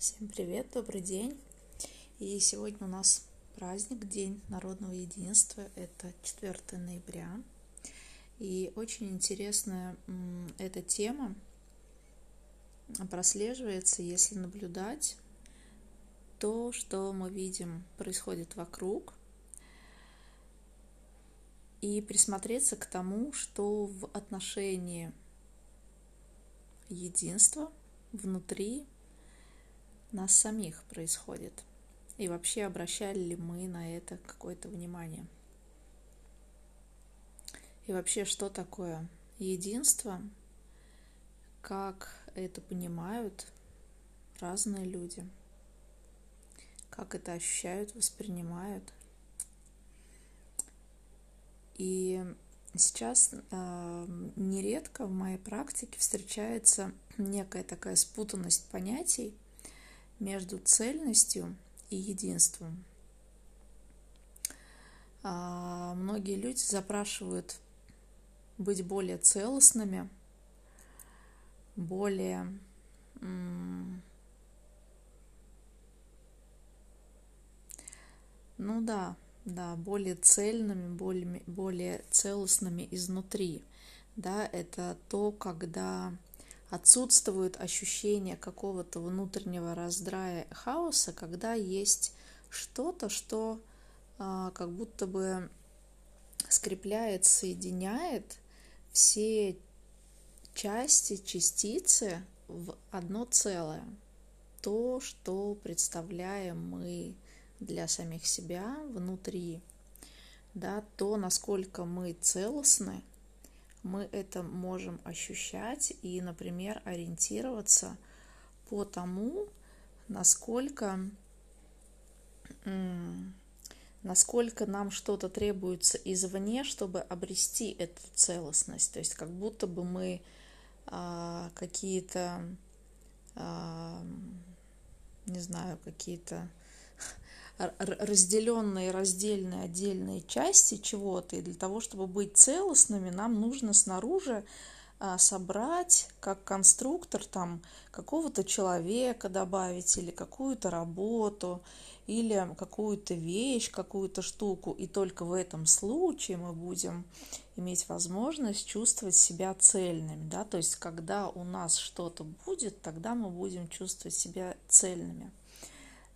Всем привет, добрый день. И сегодня у нас праздник, День народного единства. Это 4 ноября. И очень интересная эта тема прослеживается, если наблюдать то, что мы видим происходит вокруг, и присмотреться к тому, что в отношении единства внутри нас самих происходит. И вообще обращали ли мы на это какое-то внимание. И вообще, что такое единство, как это понимают разные люди, как это ощущают, воспринимают. И сейчас э, нередко в моей практике встречается некая такая спутанность понятий – между цельностью и единством. А многие люди запрашивают быть более целостными, более ну да, да, более цельными, более, более целостными изнутри. Да, это то, когда отсутствует ощущение какого-то внутреннего раздрая хаоса, когда есть что-то, что а, как будто бы скрепляет, соединяет все части, частицы в одно целое. То, что представляем мы для самих себя внутри, да, то, насколько мы целостны, мы это можем ощущать и, например, ориентироваться по тому, насколько, насколько нам что-то требуется извне, чтобы обрести эту целостность. То есть как будто бы мы а, какие-то, а, не знаю, какие-то разделенные, раздельные, отдельные части чего-то, и для того, чтобы быть целостными, нам нужно снаружи а, собрать как конструктор там какого-то человека добавить или какую-то работу или какую-то вещь, какую-то штуку, и только в этом случае мы будем иметь возможность чувствовать себя цельными, да, то есть когда у нас что-то будет, тогда мы будем чувствовать себя цельными.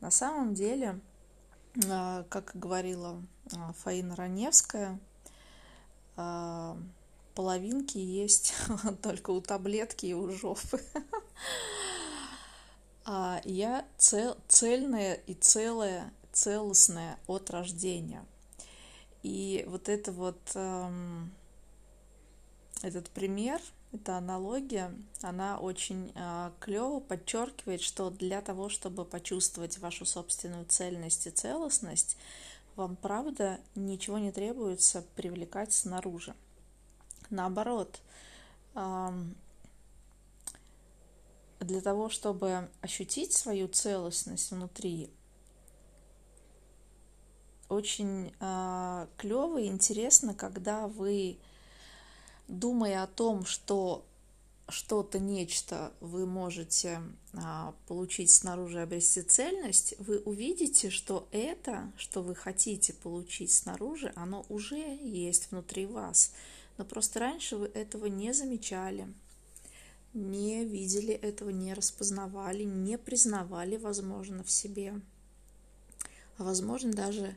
На самом деле, как говорила а, Фаина Раневская, а, половинки есть только у таблетки и у жопы. А я цел, цельная и целая, целостная от рождения. И вот это вот эм, этот пример – эта аналогия, она очень а, клево подчеркивает, что для того, чтобы почувствовать вашу собственную цельность и целостность, вам правда ничего не требуется привлекать снаружи. Наоборот, для того, чтобы ощутить свою целостность внутри, очень э, клево и интересно, когда вы думая о том, что что-то, нечто вы можете а, получить снаружи, обрести цельность, вы увидите, что это, что вы хотите получить снаружи, оно уже есть внутри вас. Но просто раньше вы этого не замечали, не видели этого, не распознавали, не признавали, возможно, в себе. А возможно, даже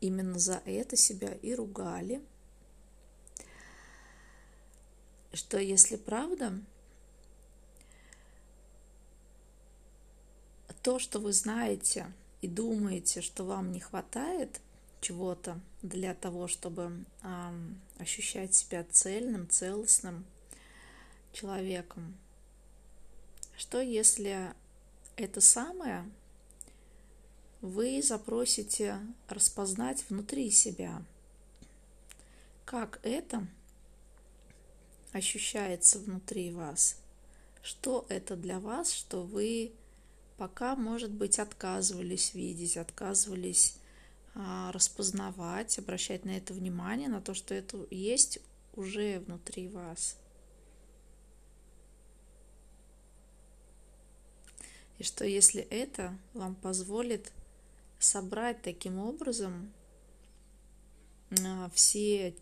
именно за это себя и ругали – что если правда, то, что вы знаете и думаете, что вам не хватает чего-то для того, чтобы э, ощущать себя цельным, целостным человеком, что если это самое вы запросите распознать внутри себя, как это ощущается внутри вас. Что это для вас, что вы пока, может быть, отказывались видеть, отказывались а, распознавать, обращать на это внимание, на то, что это есть уже внутри вас. И что если это вам позволит собрать таким образом а, все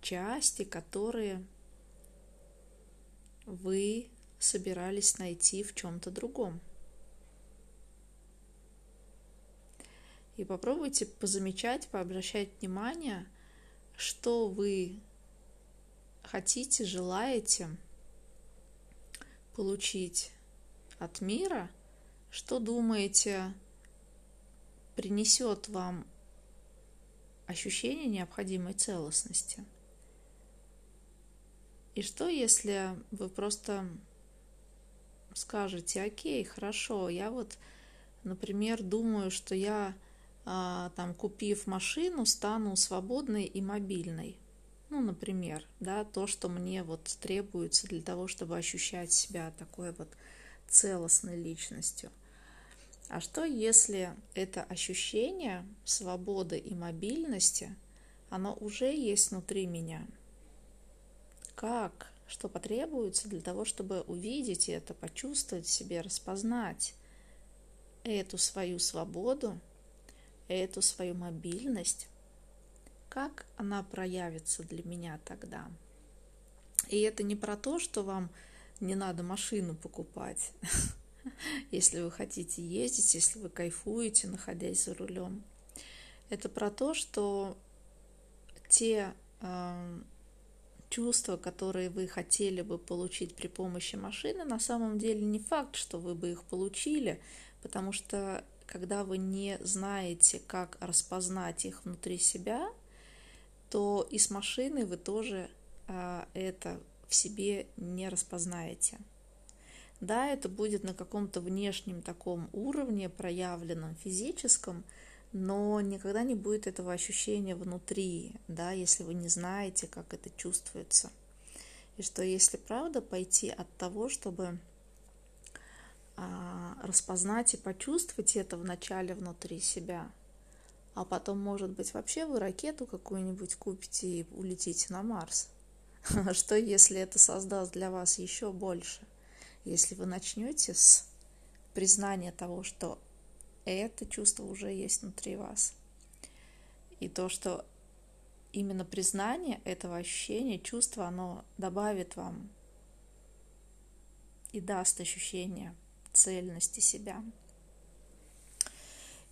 части, которые вы собирались найти в чем-то другом. И попробуйте позамечать, пообращать внимание, что вы хотите, желаете получить от мира, что думаете принесет вам ощущение необходимой целостности. И что, если вы просто скажете, окей, хорошо, я вот, например, думаю, что я а, там, купив машину, стану свободной и мобильной. Ну, например, да, то, что мне вот требуется для того, чтобы ощущать себя такой вот целостной личностью. А что, если это ощущение свободы и мобильности, оно уже есть внутри меня? Как? Что потребуется для того, чтобы увидеть это, почувствовать в себе, распознать эту свою свободу – эту свою мобильность, как она проявится для меня тогда. И это не про то, что вам не надо машину покупать, если вы хотите ездить, если вы кайфуете, находясь за рулем. Это про то, что те э, чувства, которые вы хотели бы получить при помощи машины, на самом деле не факт, что вы бы их получили, потому что когда вы не знаете, как распознать их внутри себя, то и с машины вы тоже а, это в себе не распознаете. Да, это будет на каком-то внешнем таком уровне, проявленном физическом, но никогда не будет этого ощущения внутри, да, если вы не знаете, как это чувствуется. И что если правда пойти от того, чтобы а, распознать и почувствовать это вначале внутри себя, а потом, может быть, вообще вы ракету какую-нибудь купите и улетите на Марс. Что, если это создаст для вас еще больше? Если вы начнете с признания того, что это чувство уже есть внутри вас. И то, что именно признание этого ощущения, чувства, оно добавит вам и даст ощущение цельности себя.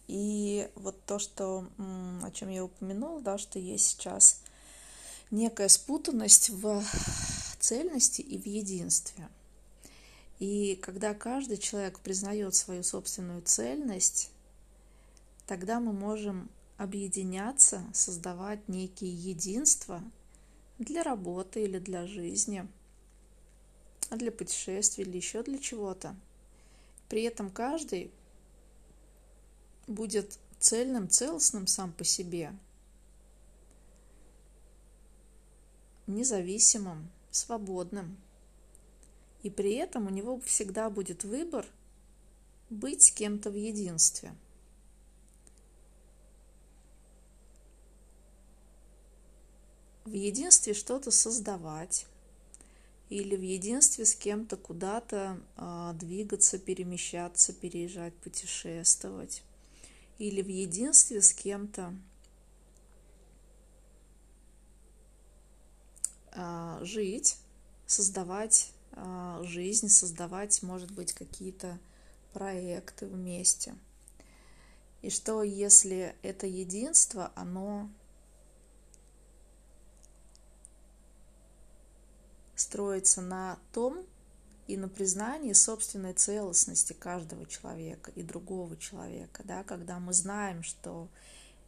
И вот то, что, о чем я упомянула, да, что есть сейчас некая спутанность в цельности и в единстве. И когда каждый человек признает свою собственную цельность, тогда мы можем объединяться, создавать некие единства для работы или для жизни, для путешествий или еще для чего-то. При этом каждый будет цельным, целостным сам по себе, независимым, свободным. И при этом у него всегда будет выбор быть с кем-то в единстве. В единстве что-то создавать, или в единстве с кем-то куда-то а, двигаться, перемещаться, переезжать, путешествовать, или в единстве с кем-то а, жить, создавать жизнь, создавать, может быть, какие-то проекты вместе. И что если это единство, оно строится на том и на признании собственной целостности каждого человека и другого человека, да, когда мы знаем, что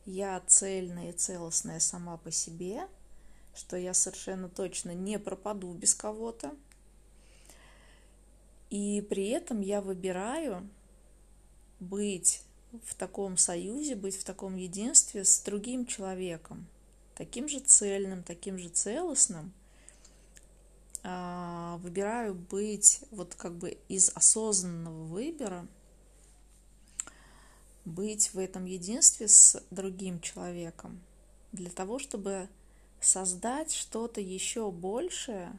я цельная и целостная сама по себе, что я совершенно точно не пропаду без кого-то, и при этом я выбираю быть в таком союзе, быть в таком единстве с другим человеком, таким же цельным, таким же целостным – а, выбираю быть вот как бы из осознанного выбора, быть в этом единстве с другим человеком, для того, чтобы создать что-то еще большее,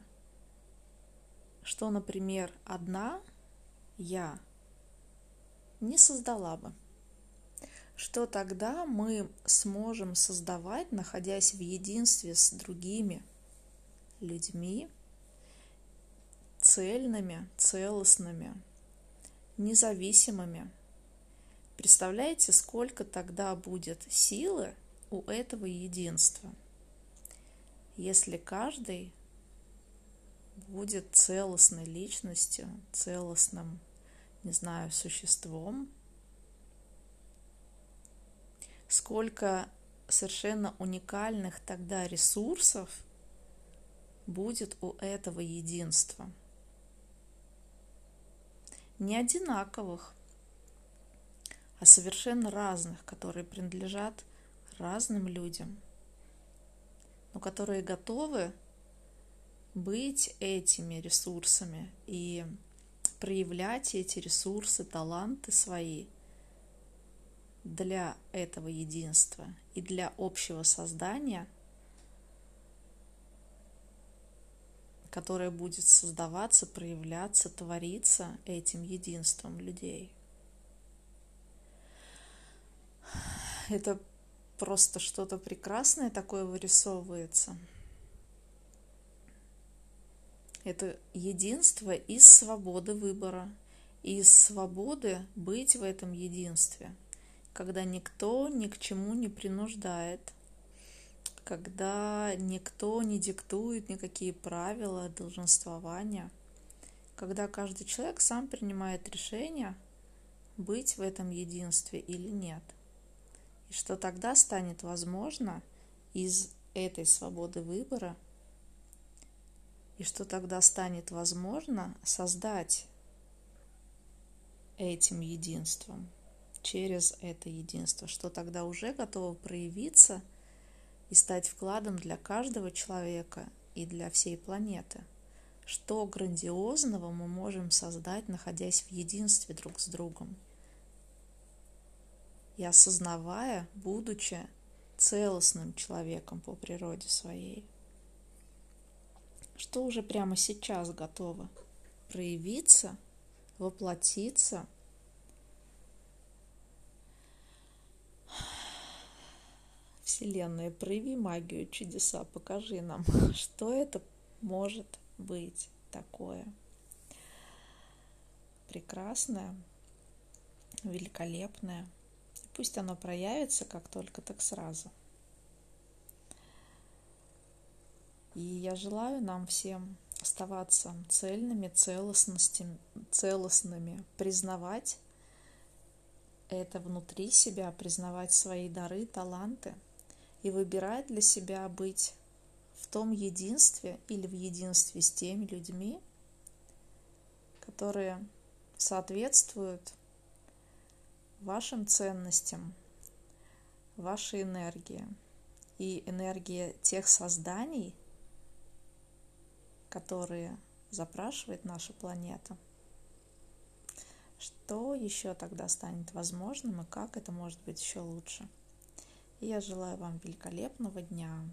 что, например, одна я не создала бы. Что тогда мы сможем создавать, находясь в единстве с другими людьми, цельными, целостными, независимыми. Представляете, сколько тогда будет силы у этого единства, если каждый будет целостной личностью, целостным, не знаю, существом, сколько совершенно уникальных тогда ресурсов будет у этого единства. Не одинаковых, а совершенно разных, которые принадлежат разным людям, но которые готовы быть этими ресурсами и проявлять эти ресурсы, таланты свои для этого единства и для общего создания, которое будет создаваться, проявляться, твориться этим единством людей. Это просто что-то прекрасное такое вырисовывается – это единство из свободы выбора, из свободы быть в этом единстве, когда никто ни к чему не принуждает, когда никто не диктует никакие правила долженствования, когда каждый человек сам принимает решение быть в этом единстве или нет. И что тогда станет возможно из этой свободы выбора – и что тогда станет возможно создать этим единством, через это единство, что тогда уже готово проявиться и стать вкладом для каждого человека и для всей планеты. Что грандиозного мы можем создать, находясь в единстве друг с другом. И осознавая, будучи целостным человеком по природе своей что уже прямо сейчас готово проявиться, воплотиться. Вселенная, прояви магию, чудеса, покажи нам, что это может быть такое прекрасное, великолепное. Пусть оно проявится как только, так сразу – И я желаю нам всем оставаться цельными, целостными, признавать это внутри себя, признавать свои дары, таланты и выбирать для себя быть в том единстве или в единстве с теми людьми, которые соответствуют вашим ценностям, вашей энергии. И энергии тех созданий, которые запрашивает наша планета. Что еще тогда станет возможным и как это может быть еще лучше? И я желаю вам великолепного дня,